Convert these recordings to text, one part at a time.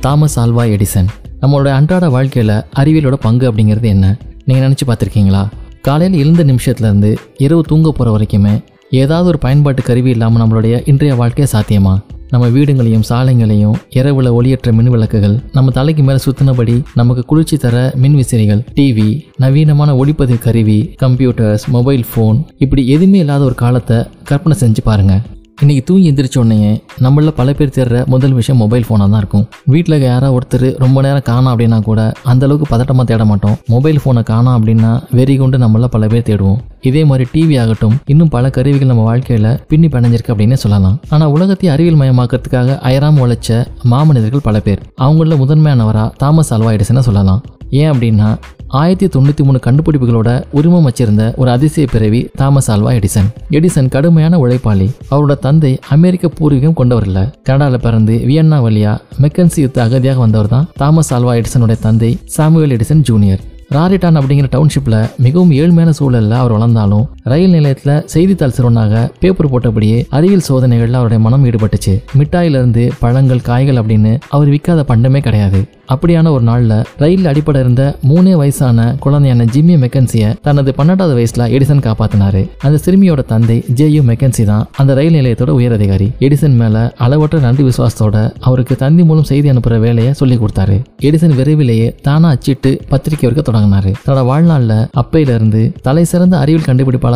Thomas Alva Edison. நம்மளோட அன்றாட வாழ்க்கையில் அறிவியலோட பங்கு அப்படிங்கிறது என்ன? நீங்கள் நினச்சி பார்த்துருக்கீங்களா? காலையில் எழுந்த நிமிஷத்துலேருந்து இரவு தூங்க போகிற வரைக்குமே ஏதாவது ஒரு பயன்பாட்டு கருவி இல்லாமல் நம்மளுடைய இன்றைய வாழ்க்கையை சாத்தியமா? நம்ம வீடுங்களையும் சாலைங்களையும் இரவுல ஒளியற்ற மின் விளக்குகள் நம்ம தலைக்கு மேலே சுத்தினபடி நமக்கு குளிர்ச்சி தர மின் விசிறிகள் டிவி நவீனமான ஒளிப்பதிவு கருவி கம்ப்யூட்டர்ஸ் மொபைல் ஃபோன் இப்படி எதுவுமே இல்லாத ஒரு காலத்தை கற்பனை செஞ்சு பாருங்க. இன்றைக்கி தூங்கி எந்திரிச்சோடனே நம்மள பல பேர் தேடுற முதல் விஷயம் மொபைல் ஃபோனாக தான் இருக்கும். வீட்டில் யாராவது ஒருத்தர் ரொம்ப நேரம் காணோம் அப்படின்னா கூட அந்தளவுக்கு பதட்டமாக தேட மாட்டோம். மொபைல் ஃபோனை காணோம் அப்படின்னா வெறி கொண்டு நம்மள பல பேர் தேடுவோம். இதே மாதிரி டிவி ஆகட்டும் இன்னும் பல கருவிகள் நம்ம வாழ்க்கையில் பின்னி பிணைஞ்சிருக்கு அப்படின்னு சொல்லலாம். ஆனால் உலகத்தை அறிவியல் மயமாக்கிறதுக்காக அயராம உழைச்ச மாமனிதர்கள் பல பேர். அவங்கள முதன்மையானவரா தாமஸ் அல்வா எடிசனை சொல்லலாம். ஏன் அப்படின்னா ஆயிரத்தி தொண்ணூற்றி மூணு கண்டுபிடிப்புகளோட உரிமம் வச்சிருந்த ஒரு அதிசய பிறவி தாமஸ் ஆல்வா எடிசன். எடிசன் கடுமையான உழைப்பாளி. அவரோட தந்தை அமெரிக்க பூர்வீகம் கொண்டவர் இல்ல கனடாவில் பிறந்து வியன்னா வழியா மெக்கன்சி யுத்த அகதியாக வந்தவர் தான் தாமஸ் ஆல்வா எடிசனுடைய தந்தை சாமுவேல் எடிசன் ஜூனியர். ராரிட்டான் அப்படிங்கிற டவுன்ஷிப்பில் மிகவும் ஏழ்மையான சூழலில் அவர் வளர்ந்தாலும் ரயில் நிலையத்தில் செய்தித்தாள் சிறுவனாக பேப்பர் போட்டபடியே அறிவியல் சோதனைகளில் அவருடைய மனம் ஈடுபட்டுச்சு. மிட்டாயிலிருந்து பழங்கள் காய்கள் அப்படின்னு அவர் விற்காத பண்டமே கிடையாது. அப்படியான ஒரு நாளில் ரயிலில் அடிப்பட இருந்த மூணே வயசான குழந்தையான ஜிம்மி மெக்கன்சியை தனது பன்னெண்டாவது வயசுல எடிசன் காப்பாத்தினாரு. அந்த சிறுமியோட தந்தை ஜேயு மெக்கன்சி தான் அந்த ரயில் நிலையத்தோட உயர் அதிகாரி எடிசன் மேல அளவற்ற நன்றி விசுவாசத்தோட அவருக்கு தந்தி மூலம் செய்தி அனுப்புற வேலையை சொல்லி கொடுத்தாரு. எடிசன் விரைவிலேயே தானா அச்சிட்டு பத்திரிக்கை வரைக்கும் தொடங்கினாரு. தன்னோட வாழ்நாளில் அப்பையில இருந்து தலை சிறந்த அறிவியல்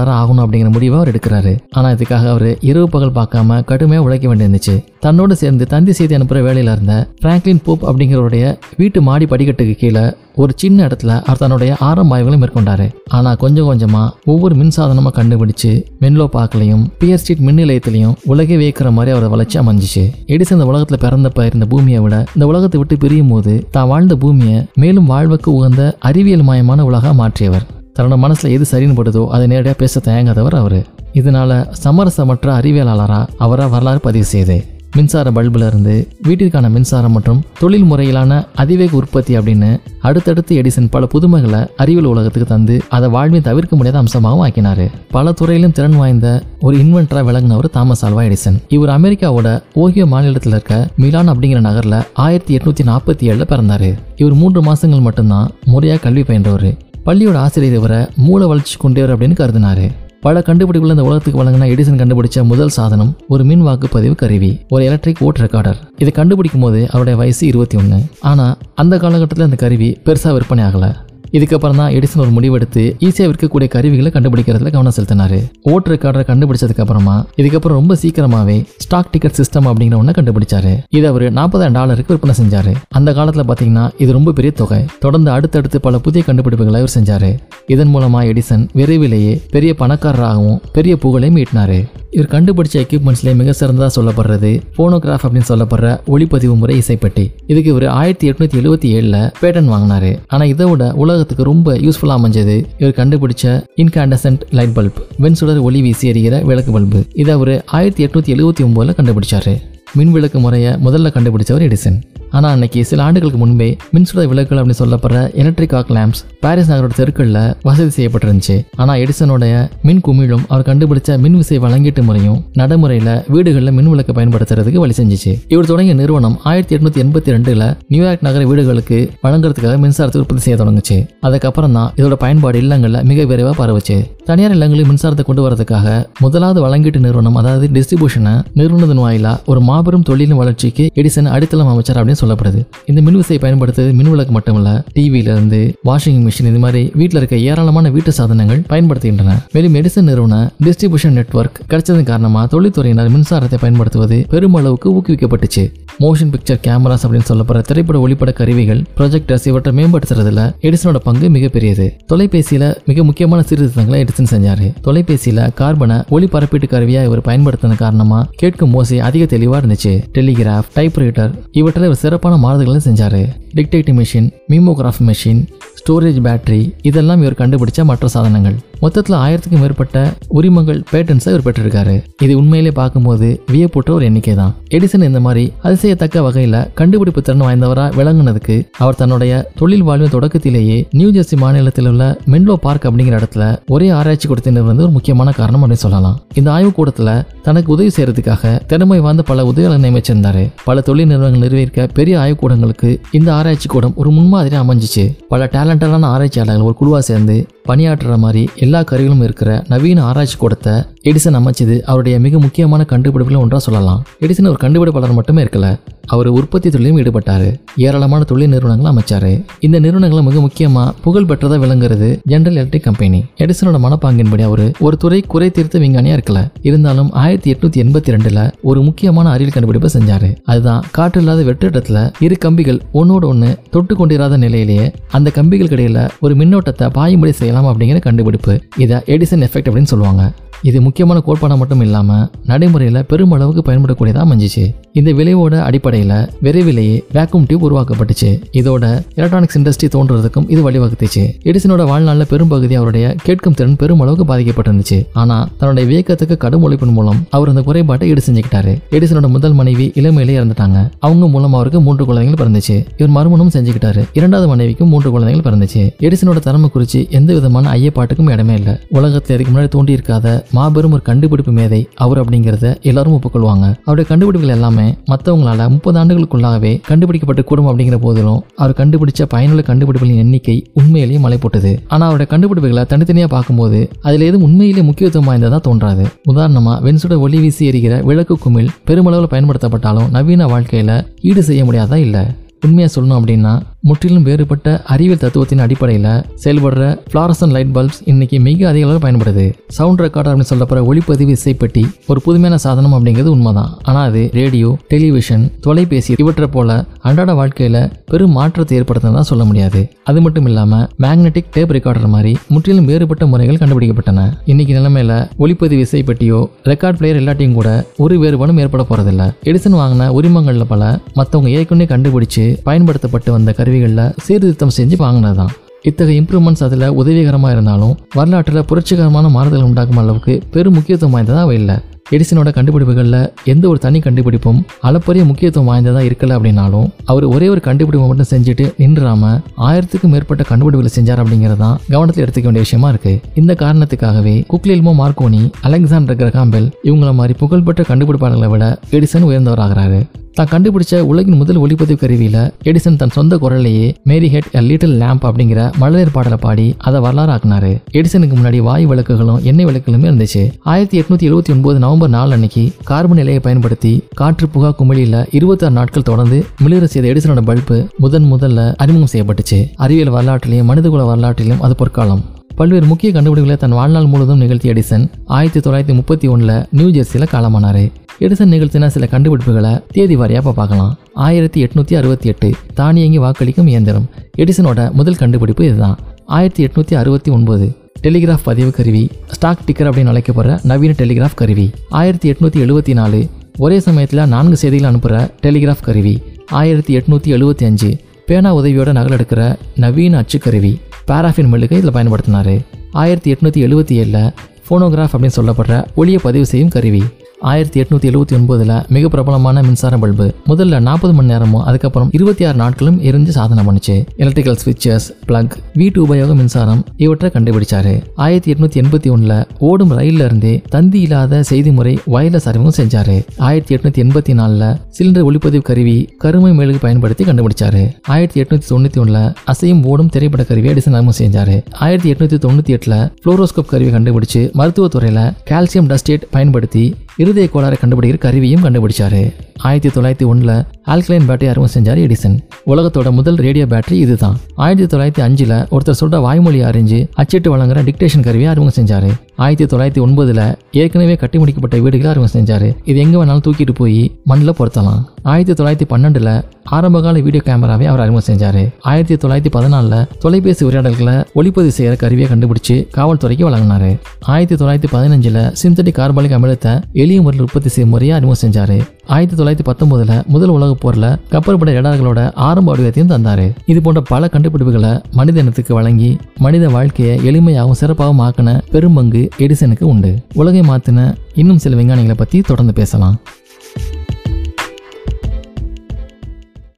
கண்டுபிடிப்பாளராக ஆகணும் அப்படிங்கிற முடிவை அவர் எடுக்கிறாரு. ஆனால் இதுக்காக அவர் இரவு பகல் பார்க்காம கடுமையாக உழைக்க வேண்டியிருந்துச்சு. தன்னோடு சேர்ந்து தந்தி செய்தி அனுப்புகிற வேலையில் இருந்த பிராங்க்லின் போப் அப்படிங்கிறவருடைய வீட்டு மாடி படிக்கட்டுக்கு கீழே ஒரு சின்ன இடத்துல அவர் தன்னுடைய ஆரம்ப ஆய்வுகளை மேற்கொண்டாரு. ஆனால் கொஞ்சம் கொஞ்சமாக ஒவ்வொரு மின்சாதனமாக கண்டுபிடிச்சு மென்லோ பார்க்கலையும் பியர் ஸ்ட்ரீட் மின் நிலையத்திலையும் உலகே வியக்கிற மாதிரி அவர் வளர்ச்சி அமைஞ்சிச்சு. எடிசன் இந்த உலகத்தில் பிறந்தப்ப இருந்த பூமியை விட இந்த உலகத்தை விட்டு பிரியும் போது தான் வாழ்ந்த பூமியை மேலும் வாழ்வுக்கு உகந்த அறிவியல் மயமான உலகா மாற்றியவர். தன்னோட மனசில் எது சரின்னு படுதோ அதை நேரடியாக பேச தயங்காதவர் அவர். இதனால் சமரசமற்ற அறிவியலாளராக அவராக வரலாறு பதிவு செய்து மின்சார பல்புல இருந்து வீட்டிற்கான மின்சாரம் மற்றும் தொழில் முறையிலான அதிவேக உற்பத்தி அப்படின்னு அடுத்தடுத்து எடிசன் பல புதுமைகளை அறிவியல் உலகத்துக்கு தந்து அதை வாழ்வின் தவிர்க்க முடியாத அம்சமாகவும் ஆக்கினார். பல துறையிலும் திறன் வாய்ந்த ஒரு இன்வென்டராக விளங்கினவர் தாமஸ் ஆல்வா எடிசன். இவர் அமெரிக்காவோட ஓகியோ மாநிலத்தில் இருக்க மிலான் அப்படிங்கிற நகரில் ஆயிரத்தி எட்நூத்தி நாற்பத்தி ஏழில் பிறந்தார். இவர் மூன்று மாசங்கள் மட்டும்தான் முறையாக கல்வி பயின்றவர். பள்ளியோட ஆசிரியர் இவரை மூளை வளர்ச்சி கொண்டவர் அப்படின்னு கருதினாரு. பல கண்டுபிடிப்புகள் இந்த உலகத்துக்கு வழங்கின எடிசன் கண்டுபிடிச்ச முதல் சாதனம் ஒரு மின் வாக்குப்பதிவு கருவி ஒரு எலக்ட்ரிக் ஓட் ரெக்கார்டர் இதை கண்டுபிடிக்கும் போது அவருடைய வயசு இருபத்தி ஒன்று ஆனால் அந்த காலகட்டத்தில் அந்த கருவி பெருசாக விற்பனை ஆகலை. இதுக்கப்புறம் தான் எடிசன் ஒரு முடிவெடுத்து ஈஸியாக விற்கக்கூடிய கருவிகளை கண்டுபிடிக்கிறதுல கவனம் செலுத்தினாரு. ஓட் ரெக்கார்டரை கண்டுபிடிச்சதுக்கு அப்புறமா இதுக்கப்புறம் ரொம்ப சீக்கிரமாவே ஸ்டாக் டிக்கெட் சிஸ்டம் அப்படிங்கிற ஒன்றை கண்டுபிடிச்சாரு. இதை அவர் நாற்பதாயிரம் டாலருக்கு விற்பனை செஞ்சாரு. அந்த காலத்தில் பார்த்தீங்கன்னா இது ரொம்ப பெரிய தொகை. தொடர்ந்து அடுத்தடுத்து பல புதிய கண்டுபிடிப்புகளை அவர் செஞ்சாரு. இதன் மூலமா எடிசன் விரைவிலேயே பெரிய பணக்காரராகவும் பெரிய புகழையும் ஈட்டினாரு. இவர் கண்டுபிடிச்ச எக்யூப்மெண்ட்ஸ்லேயே மிக சிறந்ததாக சொல்லப்படுறது போனோகிராஃப் அப்படின்னு சொல்லப்படுற ஒளிப்பதிவு முறை இசைப்பட்டி. இதுக்கு இவர் ஆயிரத்தி எட்நூத்தி எழுபத்தி ஏழில் பேட்டன் வாங்கினாரு. ஆனால் இதை விட உலகத்துக்கு ரொம்ப யூஸ்ஃபுல்லாக அமைஞ்சது. இவர் கண்டுபிடிச்ச இன்காண்டசன்ட் லைட் பல்ப் வெண்சுடர் ஒளி வீசி எறிகிற விளக்கு பல்பு இதை அவர் ஆயிரத்தி எட்நூத்தி எழுபத்தி ஒம்போதில் கண்டுபிடிச்சாரு. மின் விளக்கு முறையை முதல்ல கண்டுபிடிச்சவர் எடிசன். ஆனால் அன்னைக்கு சில ஆண்டுகளுக்கு முன்பே மின்சுட விளக்குகள் அப்படின்னு சொல்லப்படுற எலக்ட்ரிக் ஆக் லேம்ப்ஸ் பாரிஸ் நகரோட தெருக்களில் வசதி செய்யப்பட்டிருந்துச்சு. ஆனால் எடிசனோடைய மின் குமிழும் அவர் கண்டுபிடிச்ச மின் விசை வழங்கிட்டு முறையும் நடைமுறையில் வீடுகளில் மின் விளக்கு பயன்படுத்துறதுக்கு வழி செஞ்சுச்சு. இவர் தொடங்கிய நிறுவனம் ஆயிரத்தி எட்நூத்தி எண்பத்தி ரெண்டுல நியூயார்க் நகர வீடுகளுக்கு வழங்குறதுக்காக மின்சாரத்தை உற்பத்தி செய்ய தொடங்குச்சு. அதுக்கப்புறம் தான் இதோட பயன்பாடு இல்லங்களில் மிக விரைவாக பரவுச்சு. தனியார் இல்லங்களில் மின்சாரத்தை கொண்டு வரதுக்காக முதலாவது வழங்கீட்டு நிறுவனம் அதாவது டிஸ்ட்ரிபியூஷனை நிறுவனத்தின் வாயிலா ஒரு மாபெரும் தொழிலின் வளர்ச்சிக்கு எடிசன் அடித்தளம் அமைச்சர் அப்படின்னு சொல்லப்படுது. இந்த மின்விசையை பயன்படுத்துறது மின்விளக்கு மட்டுமல்ல டிவில இருந்து வாஷிங் மிஷின் இது மாதிரி வீட்டில் இருக்க ஏராளமான வீட்டு சாதனங்கள் பயன்படுத்துகின்றன. மேலும் எடிசன் நிறுவன டிஸ்ட்ரிபியூஷன் நெட்வொர்க் கிடைச்சதன் காரணமாக தொழில்துறையினர் மின்சாரத்தை பயன்படுத்துவது பெருமளவுக்கு ஊக்குவிக்கப்பட்டுச்சு. மோஷன் பிக்சர் கேமராஸ் அப்படின்னு சொல்லப்படுற திரைப்பட ஒளிப்பட கருவிகள் ப்ரொஜெக்டர்ஸ் இவற்றை மேம்படுத்துறதுல எடிசனோட பங்கு மிகப்பெரியது. தொலைபேசியில மிக முக்கியமான சீர்திருத்தங்களை எடிசன் செஞ்சாரு. தொலைபேசியில கார்பனை ஒளி பரப்பீட்டு கருவியா இவர் பயன்படுத்தின காரணமா கேட்கும் ஓசை அதிக தெளிவா இருந்துச்சு. டெலிகிராஃப் டைப்ரைட்டர் இவற்றில் இவர் சிறப்பான மாறுதல்களை செஞ்சார். Dictating machine mimeograph machine storage battery இதெல்லாம் இவர் கண்டுபிடிச்ச மற்ற சாதனங்கள். மொத்தத்தில் ஆயிரத்துக்கும் மேற்பட்ட உரிமங்கள் பேட்டன்ஸை இவர் பெற்றிருக்காரு. இது உண்மையிலே பார்க்கும்போது வியப்புற்ற ஒரு எண்ணிக்கை தான் எடிசன் இந்த மாதிரி அதிசயத்தக்க வகையில் கண்டுபிடிப்பு திறன் வாய்ந்தவராக விளங்குனதுக்கு அவர் தன்னுடைய தொழில் வாழ்வின் தொடக்கத்திலேயே நியூ ஜெர்சி மாநிலத்தில் உள்ள மென்லோ பார்க் அப்படிங்கிற இடத்துல ஒரே ஆராய்ச்சி கூடத்தினர் வந்து ஒரு முக்கியமான காரணம் அப்படின்னு சொல்லலாம். இந்த ஆய்வுக்கூடத்தில் தனக்கு உதவி செய்யறதுக்காக திறமை வாய்ந்த பல உதவியாளர் நியமிச்சிருந்தாரு. பல தொழில் நிறுவனங்கள் நிர்வகிக்க பெரிய ஆய்வுக்கூடங்களுக்கு இந்த ஆராய்ச்சி கூடம் ஒரு முன்மாதிரி அமைஞ்சிச்சு. பல டேலண்டடான ஆராய்ச்சியாளர்கள் ஒரு குழுவாக சேர்ந்து பணியாற்றுற மாதிரி எல்லா கருவிகளும் இருக்கிற நவீன ஆராய்ச்சி கூடத்தை எடிசன் அமைச்சது அவருடைய மிக முக்கியமான கண்டுபிடிப்புல ஒன்றாக சொல்லலாம். எடிசன் ஒரு கண்டுபிடிப்பாளர் மட்டுமே இருக்கல அவர் உற்பத்தி தொழிலையும் ஈடுபட்டார். ஏராளமான தொழில் நிறுவனங்களை அமைச்சாரு. இந்த நிறுவனங்களை மிக முக்கியமா புகழ் பெற்றதா விளங்குறது ஜெனரல் எலக்ட்ரிக் கம்பெனி எடிசனோட மனப்பாங்கின்படி அவர் ஒரு துறை குறை தீர்த்த விஞ்ஞானியா இருக்கல. இருந்தாலும் ஆயிரத்தி எட்நூத்தி எண்பத்தி ரெண்டுல ஒரு முக்கியமான அறிவியல் கண்டுபிடிப்பை செஞ்சாரு. அதுதான் காற்று இல்லாத வெற்றிடத்துல இரு கம்பிகள் ஒன்னோட ஒன்று தொட்டு கொண்டிராத நிலையிலேயே அந்த கம்பிகளுக்கு இடையில ஒரு மின்னோட்டத்தை பாயும்படி செய்யலாம் அப்படிங்கிற கண்டுபிடிப்பு. இதை எடிசன் எஃபெக்ட் அப்படின்னு சொல்லுவாங்க. இது முக்கியமான கோட்பாடாக மட்டும் இல்லாமல் நடைமுறையில் பெருமளவுக்கு பயன்படக்கூடியதாக அமைஞ்சிச்சு. இந்த விளைவோட அடிப்படையில் விரைவிலேயே வேக்யூம் டியூப் உருவாக்கப்பட்டுச்சு. இதோட எலக்ட்ரானிக்ஸ் இண்டஸ்ட்ரி தோன்றதுக்கும் இது வழிவகுத்துச்சு. எடிசனோட வாழ்நாளில் பெரும்பகுதி அவருடைய கேட்கும் திறன் பெருமளவுக்கு பாதிக்கப்பட்டிருந்துச்சு. ஆனால் தன்னுடைய வியக்கத்துக்கு கடும் உழைப்பின் மூலம் அவர் அந்த குறைபாட்டை ஈடு செஞ்சுக்கிட்டாரு. எடிசனோட முதல் மனைவி இளமையிலே இறந்துட்டாங்க. அவங்க மூலம் அவருக்கு மூன்று குழந்தைகள் பிறந்துச்சு. இவர் மறுமணம் செஞ்சுக்கிட்டாரு. இரண்டாவது மனைவிக்கும் மூன்று குழந்தைகள் பிறந்துச்சு. எடிசனோட திறமை குறித்து எந்த விதமான ஐயப்பாட்டுக்கும் இடமே இல்லை. உலகத்தில் இதுக்கு முன்னாடி தோண்டி இருக்காத மாபெரும் ஒரு கண்டுபிடிப்பு மேதை அவர் அப்படிங்கிறத எல்லாரும் ஒப்புக்கொள்வாங்க. அவருடைய கண்டுபிடிப்புகள் எல்லாமே மற்றவங்களால முப்பது ஆண்டுகளுக்குள்ளாகவே கண்டுபிடிக்கப்பட்டு கூடும் அப்படிங்கிற போதிலும் அவர் கண்டுபிடிச்ச பயனுள்ள கண்டுபிடிப்புகளின் எண்ணிக்கை உண்மையிலேயே மலை போட்டது. ஆனா அவருடைய கண்டுபிடிப்புகளை தனித்தனியா பார்க்கும்போது அதுல எதுவும் உண்மையிலேயே முக்கியத்துவம் வாய்ந்ததா தோன்றாது. உதாரணமா வென்சுட ஒளி வீசி எரிகிற விளக்கு குமிழ் பெருமளவில் பயன்படுத்தப்பட்டாலும் நவீன வாழ்க்கையில ஈடு செய்ய முடியாதா இல்லை? உண்மையாக சொல்லணும் அப்படின்னா முற்றிலும் வேறுபட்ட அறிவியல் தத்துவத்தின் அடிப்படையில் செயல்படுற ஃப்ளாரசன் லைட் பல்ப்ஸ் இன்னைக்கு மிக அதிக அளவில் பயன்படுது. சவுண்ட் ரெக்கார்டர் அப்படின்னு சொல்லப்படுற ஒளிப்பதிவு இசைப்பெட்டி ஒரு புதுமையான சாதனம் அப்படிங்கிறது உண்மைதான். ஆனால் அது ரேடியோ டெலிவிஷன் தொலைபேசி இவற்றை போல அன்றாட வாழ்க்கையில் பெரும் மாற்றத்தை ஏற்படுத்தினதான் சொல்ல முடியாது. அது மட்டும் இல்லாமல் மேக்னெட்டிக் டேப் ரெக்கார்டர் மாதிரி முற்றிலும் வேறுபட்ட முறைகள் கண்டுபிடிக்கப்பட்டன. இன்னைக்கு நிலைமையில ஒளிப்பதிவு இசைப்பெட்டியோ ரெக்கார்ட் பிளேயர் எல்லாத்தையும் கூட ஒரு வேறுபாடும் ஏற்பட போறதில்லை. எடிசன் வாங்கின உரிமங்களில் பல மற்றவங்க ஏற்கனவே கண்டுபிடிச்சு பயன்படுத்தப்பட்டு வந்த கருவிகளில் சீர்திருத்தம் செஞ்சு வாங்கினது தான் இத்தகைய இம்ப்ரூவ்மெண்ட்ஸ் அதில் உதவிகரமாக இருந்தாலும் வரலாற்றில் புரட்சிகரமான மாறுதல் உண்டாக்கும் அளவுக்கு பெரும் முக்கியத்துவம் வாய்ந்ததாக அவை இல்லை. எடிசனோட கண்டுபிடிப்புகளில் எந்த ஒரு தனி கண்டுபிடிப்பும் அளப்பரிய முக்கியத்துவம் வாய்ந்ததாக இருக்கல அப்படின்னாலும் அவர் ஒரே ஒரு கண்டுபிடிப்பை மட்டும் செஞ்சுட்டு நின்றாம ஆயிரத்துக்கும் மேற்பட்ட கண்டுபிடிப்புகளை செஞ்சார் அப்படிங்கிறது தான் கவனத்தில் எடுத்துக்க வேண்டிய விஷயமா இருக்கு. இந்த காரணத்துக்காகவே Guglielmo Marconi Alexander Graham Bell இவங்கள மாதிரி புகழ்பெற்ற கண்டுபிடிப்பாளர்களை விட எடிசன் உயர்ந்தவராகிறாரு. தான் கண்டுபிடிச்ச உலகின் முதல் ஒளிப்பதிவு கருவியில எடிசன் தன் சொந்த குரல்லையே Mary had a little lamb அப்படிங்கிற மழலையர் பாடலை பாடி அதை வரலாறு ஆக்குனாரு. எடிசனுக்கு முன்னாடி வாயு விளக்குகளும் எண்ணெய் விளக்குகளுமே இருந்துச்சு. ஆயிரத்தி எட்நூத்தி எழுபத்தி ஒன்பது நவம்பர் நாலு அன்னைக்கு கார்பன் நிலையை பயன்படுத்தி காற்று புகா குமிழியில இருபத்தாறு நாட்கள் தொடர்ந்து மிளிர செய்த எடிசனோட பல்பு முதன் முதல்ல அறிமுகம் செய்யப்பட்டுச்சு. அறிவியல் வரலாற்றிலையும் மனிதகுல வரலாற்றிலும் அது பொற்காலம். பல்வேறு முக்கிய கண்டுபிடிப்புகளை தன் வாழ்நாள் முழுவதும் நிகழ்த்திய எடிசன் ஆயிரத்தி தொள்ளாயிரத்தி முப்பத்தி ஒன்றில் நியூ ஜெர்சியில் காலமானார். எடிசன் நிகழ்த்தின சில கண்டுபிடிப்புகளை தேதி வாரியாக இப்போ பார்க்கலாம். ஆயிரத்தி எட்நூற்றி அறுபத்தி எட்டு தானியங்கி வாக்களிக்கும் இயந்திரம். எடிசனோட முதல் கண்டுபிடிப்பு இதுதான். ஆயிரத்தி எட்நூற்றி அறுபத்தி ஒன்பது டெலிகிராஃப் பதிவு கருவி ஸ்டாக் டிக்கர் அப்படின்னு அழைக்கப்படுற நவீன டெலிகிராஃப் கருவி. ஆயிரத்தி எட்நூற்றி எழுபத்தி நாலு ஒரே சமயத்தில் நான்கு செய்திகள் அனுப்புகிற டெலிகிராஃப் கருவி. ஆயிரத்தி எட்நூற்றி எழுபத்தி அஞ்சு பேனா உதவியோட நகல் எடுக்கிற நவீன அச்சுக்கருவி பேராஃபின் மில்லுக்கு இதில் பயன்படுத்தினார். ஆயிரத்தி எட்நூற்றி எழுபத்தி ஏழில் ஃபோனோகிராஃப் அப்படின்னு சொல்லப்படுற ஒளியை பதிவு செய்யும் கருவி. ஆயிரத்தி எட்நூத்தி எழுபத்தி ஒன்பதுல மிக பிரபலமான மின்சார பல்பு. முதல்ல நாற்பது மணி நேரமும் அதுக்கப்புறம் இருபத்தி ஆறு நாட்களும் எரிஞ்சு சாதனை பண்ணுச்சு. எலக்ட்ரிக்கல் ஸ்விட்சஸ் பிளக் வீட்டு உபயோக மின்சாரம் இவற்றை கண்டுபிடிச்சாரு. ஆயிரத்தி எட்நூத்தி எண்பத்தி ஒண்ணுல ஓடும் ரயில்ல இருந்தே தந்தி இல்லாத செய்தி முறை வயர்லெஸ் அறிமுகம் செஞ்சாரு. ஆயிரத்தி எட்நூத்தி எண்பத்தி நாலுல சிலிண்டர் ஒளிப்பதிவு கருவி கருமை மெழுகு பயன்படுத்தி கண்டுபிடிச்சாரு. ஆயிரத்தி எட்நூத்தி தொண்ணூத்தி ஒண்ணுல அசையும் ஓடும் திரைப்பட கருவி எடிசன் அறிமுகம் செஞ்சாரு. ஆயிரத்தி எட்நூத்தி தொண்ணூத்தி எட்டுல புளோரோஸ்கோப் கருவி கண்டுபிடிச்சு மருத்துவத்துறையில கால்சியம் டஸ்டேட் பயன்படுத்தி இருதய கோளாறு கண்டுபிடிக்கிற கருவியும் கண்டுபிடிச்சாரு. ஆயிரத்தி தொள்ளாயிரத்தி ஒன்றில் ஆல்கலைன் பேட்டரி அறிமுகம் செஞ்சார் எடிசன். உலகத்தோட முதல் ரேடியோ பேட்டரி இதுதான். ஆயிரத்தி தொள்ளாயிரத்தி அஞ்சில் ஒருத்தர் சொல்ற வாய்மொழி அறிஞ்சு அச்சிட்டு வழங்குற டிக்டேஷன் கருவியை அறிமுகம் செஞ்சாரு. ஆயிரத்தி தொள்ளாயிரத்தி ஒன்பதுல ஏற்கனவே கட்டி முடிக்கப்பட்ட வீடுகளை அறிமுகம் செஞ்சாரு. இது எங்க வேணாலும் தூக்கிட்டு போய் மண்ணில் பொருத்தலாம். ஆயிரத்தி தொள்ளாயிரத்தி பன்னெண்டுல ஆரம்பகால வீடியோ கேமராவை அவர் அறிமுகம் செஞ்சாரு. ஆயிரத்தி தொள்ளாயிரத்தி பதினாலில் தொலைபேசி உரையாடல்களை ஒளிப்பதிவு செய்யற கருவியை கண்டுபிடிச்சு காவல்துறைக்கு வழங்கினாரு. ஆயிரத்தி தொள்ளாயிரத்தி பதினஞ்சுல சிந்தட்டிக் கார்பாலிக் அமிலத்தை எளிய முறையில் உற்பத்தி செய்யும் முறையை அறிமுகம் செஞ்சாரு. ஆயிரத்தி தொள்ளாயிரத்தி பத்தொன்பதுல முதல் உலக போர்ல கப்பற்படை ரேடார்களோட ஆரம்ப வடிவத்தையும் தந்தாரு. இது போன்ற பல கண்டுபிடிப்புகளை மனித இனத்துக்கு வழங்கி மனித வாழ்க்கையை எளிமையாகவும் சிறப்பாகவும் ஆக்கின பெரும்பங்கு எடிசனுக்கு உண்டு. உலகை மாத்தின இன்னும் சில விஞ்ஞானிகளை பத்தி தொடர்ந்து பேசலாம்.